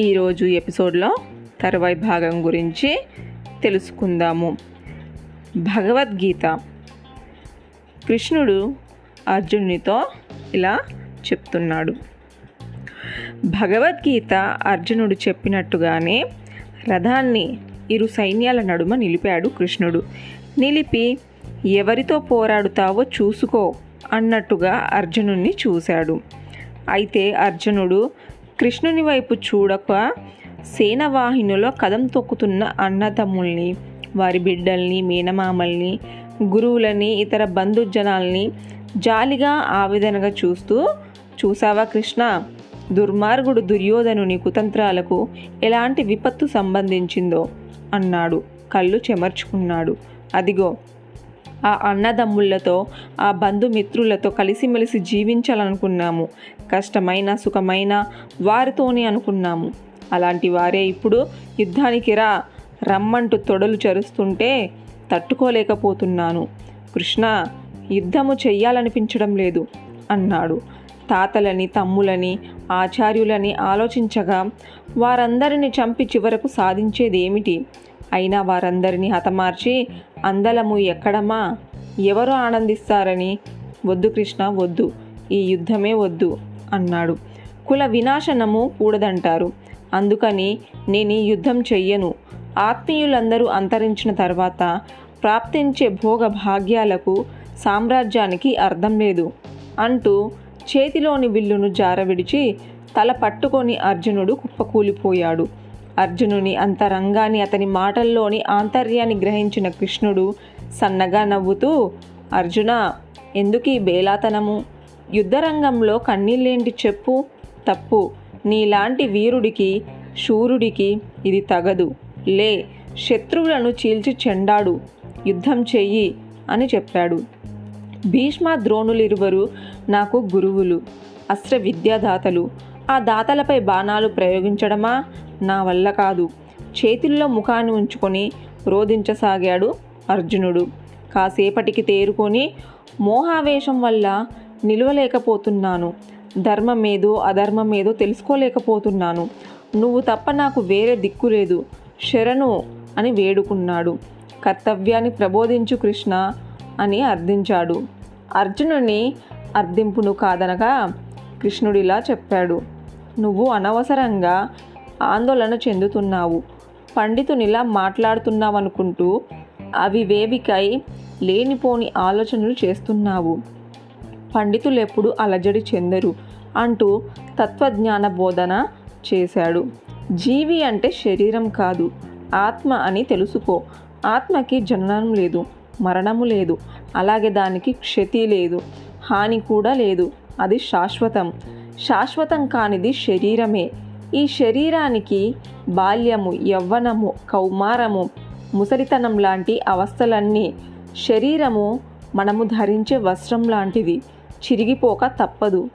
ఈరోజు ఎపిసోడ్లో తర్వాయి భాగం గురించి తెలుసుకుందాము. భగవద్గీత. కృష్ణుడు అర్జునునితో ఇలా చెప్తున్నాడు. భగవద్గీత అర్జునుడు చెప్పినట్టుగానే రథాన్ని ఇరు సైన్యాల నడుమ నిలిపాడు కృష్ణుడు. నిలిపి ఎవరితో పోరాడుతావో చూసుకో అన్నట్టుగా అర్జునుణ్ణి చూశాడు. అయితే అర్జునుడు కృష్ణుని వైపు చూడక సేనవాహినిలో కదం తొక్కుతున్న అన్నతమ్ముల్ని వారి బిడ్డల్ని మేనమామల్ని గురువులని ఇతర బంధుజనాల్ని జాలిగా ఆవేదనగా చూస్తూ చూసావా కృష్ణ? దుర్మార్గుడు దుర్యోధనుని కుతంత్రాలకు ఎలాంటి విపత్తు సంబంధించిందో అన్నాడు. కళ్ళు చెమర్చుకున్నాడు. అదిగో ఆ అన్నదమ్ముళ్ళతో ఆ బంధుమిత్రులతో కలిసిమెలిసి జీవించాలనుకున్నాము. కష్టమైన సుఖమైన వారితోనే అనుకున్నాము. అలాంటి వారే ఇప్పుడు యుద్ధానికి రా రమ్మంటూ తొడలు చరుస్తుంటే తట్టుకోలేకపోతున్నాను. కృష్ణ యుద్ధము చెయ్యాలనిపించడం లేదు అన్నాడు. తాతలని తమ్ములని ఆచార్యులని ఆలోచించగా వారందరిని చంపి చివరకు సాధించేదేమిటి? అయినా వారందరినీ హతమార్చి అందలము ఎక్కడమా? ఎవరు ఆనందిస్తారని? వద్దు కృష్ణ వద్దు. ఈ యుద్ధమే వద్దు అన్నాడు. కుల వినాశనము కూడదంటారు. అందుకని నేను ఈ యుద్ధం చెయ్యను. ఆత్మీయులందరూ అంతరించిన తర్వాత ప్రాప్తించే భోగ భాగ్యాలకు సామ్రాజ్యానికి అర్థం లేదు అంటూ చేతిలోని విల్లును జారవిడిచి తల పట్టుకొని అర్జునుడు కుప్పకూలిపోయాడు. అర్జునుని అంతరంగాన్ని అతని మాటల్లోని ఆంతర్యాన్ని గ్రహించిన కృష్ణుడు సన్నగా నవ్వుతూ అర్జున ఎందుకు ఈ బేలాతనము? యుద్ధరంగంలో కన్నీళ్ళేంటి చెప్పు? తప్పు. నీలాంటి వీరుడికి శూరుడికి ఇది తగదు. లే శత్రువులను చీల్చి చెండాడు. యుద్ధం చెయ్యి అని చెప్పాడు. భీష్మ ద్రోణులిరువరు నాకు గురువులు అస్త్ర విద్యాదాతలు ఆ దాతలపై బాణాలు ప్రయోగించడమా? నా వల్ల కాదు. చేతుల్లో ముఖాన్ని ఉంచుకొని రోధించసాగాడు అర్జునుడు. కాసేపటికి తేరుకొని మోహావేశం వల్ల నిలవలేకపోతున్నాను. ధర్మమేదో అధర్మమేదో తెలుసుకోలేకపోతున్నాను. నువ్వు తప్ప నాకు వేరే దిక్కు లేదు. శరణు అని వేడుకున్నాడు. కర్తవ్యాన్ని ప్రబోధించు కృష్ణ అని అర్థించాడు. అర్జునుని అర్థింపును కాదనగా కృష్ణుడిలా చెప్పాడు. నువ్వు అనవసరంగా ఆందోళన చెందుతున్నావు. పండితునిలా మాట్లాడుతున్నావనుకుంటూ అవి వేవికై లేనిపోని ఆలోచనలు చేస్తున్నావు. పండితులు ఎప్పుడు అలజడి చెందరు అంటూ తత్వజ్ఞాన బోధన చేశాడు. జీవి అంటే శరీరం కాదు ఆత్మ అని తెలుసుకో. ఆత్మకి జననం లేదు మరణము లేదు అలాగే దానికి క్షతి లేదు హాని కూడా లేదు అది శాశ్వతం. శాశ్వతం కానిది శరీరమే. ఈ శరీరానికి బాల్యము యవ్వనము కౌమారము ముసలితనం లాంటి అవస్థలన్నీ శరీరము మనము ధరించే వస్త్రం లాంటిది. చిరిగిపోక తప్పదు.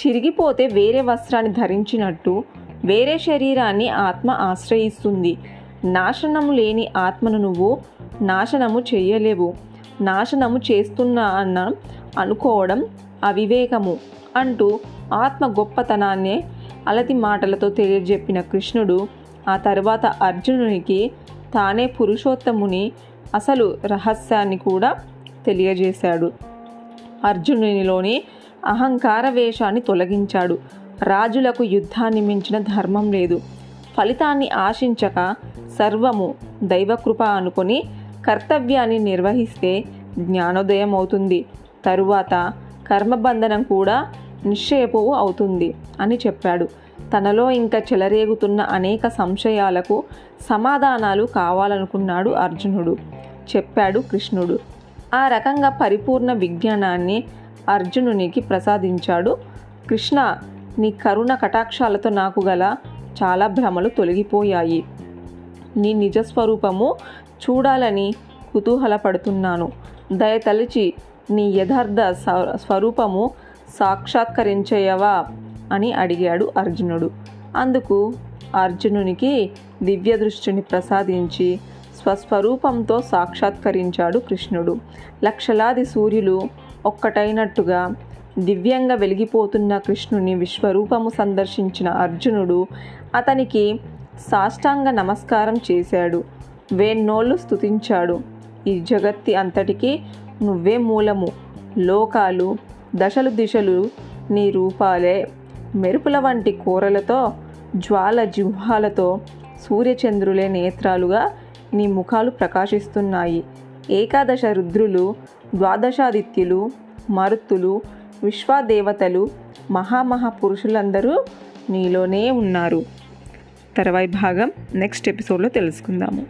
చిరిగిపోతే వేరే వస్త్రాన్ని ధరించినట్టు వేరే శరీరాన్ని ఆత్మ ఆశ్రయిస్తుంది. నాశనము లేని ఆత్మను నువ్వు నాశనము చేయలేవు. నాశనము చేస్తున్నా అన్న అనుకోవడం అవివేకము అంటూ ఆత్మ గొప్పతనాన్ని అలతి మాటలతో తెలియజెప్పిన కృష్ణుడు ఆ తర్వాత అర్జునునికి తానే పురుషోత్తముని అసలు రహస్యాన్ని కూడా తెలియజేశాడు. అర్జునునిలోని అహంకార వేషాన్ని తొలగించాడు. రాజులకు యుద్ధాన్ని మించిన ధర్మం లేదు. ఫలితాన్ని ఆశించక సర్వము దైవకృప అనుకొని కర్తవ్యాన్ని నిర్వహిస్తే జ్ఞానోదయం అవుతుంది తరువాత కర్మబంధనం కూడా నిశ్చయపోవు అవుతుంది అని చెప్పాడు. తనలో ఇంకా చెలరేగుతున్న అనేక సంశయాలకు సమాధానాలు కావాలనుకున్నాడు అర్జునుడు. చెప్పాడు కృష్ణుడు. ఆ రకంగా పరిపూర్ణ విజ్ఞానాన్ని అర్జునునికి ప్రసాదించాడు. కృష్ణ నీ కరుణ కటాక్షాలతో నాకు గల చాలా భ్రమలు తొలగిపోయాయి. నీ నిజస్వరూపము చూడాలని కుతూహలపడుతున్నాను. దయతలిచి నీ యథార్థ స్వ- స్వరూపము సాక్షాత్కరించేయవా? అని అడిగాడు అర్జునుడు. అందుకు అర్జునునికి దివ్య దృష్టిని ప్రసాదించి స్వస్వరూపంతో సాక్షాత్కరించాడు కృష్ణుడు. లక్షలాది సూర్యులు ఒక్కటైనట్టుగా దివ్యంగా వెలిగిపోతున్న కృష్ణుని విశ్వరూపము సందర్శించిన అర్జునుడు అతనికి సాష్టాంగ నమస్కారం చేశాడు. వేన్నోళ్ళు స్తుతించాడు. ఈ జగత్తి అంతటికీ నువ్వే మూలము. లోకాలు దశలు దిశలు నీ రూపాలే. మెరుపుల వంటి కూరలతో జ్వాల జిహ్వాలతో సూర్యచంద్రులే నేత్రాలుగా నీ ముఖాలు ప్రకాశిస్తున్నాయి. ఏకాదశ రుద్రులు ద్వాదశాదిత్యులు మరుత్తులు విశ్వదేవతలు మహామహాపురుషులందరూ నీలోనే ఉన్నారు. తర్వాయి భాగం నెక్స్ట్ ఎపిసోడ్లో తెలుసుకుందాము.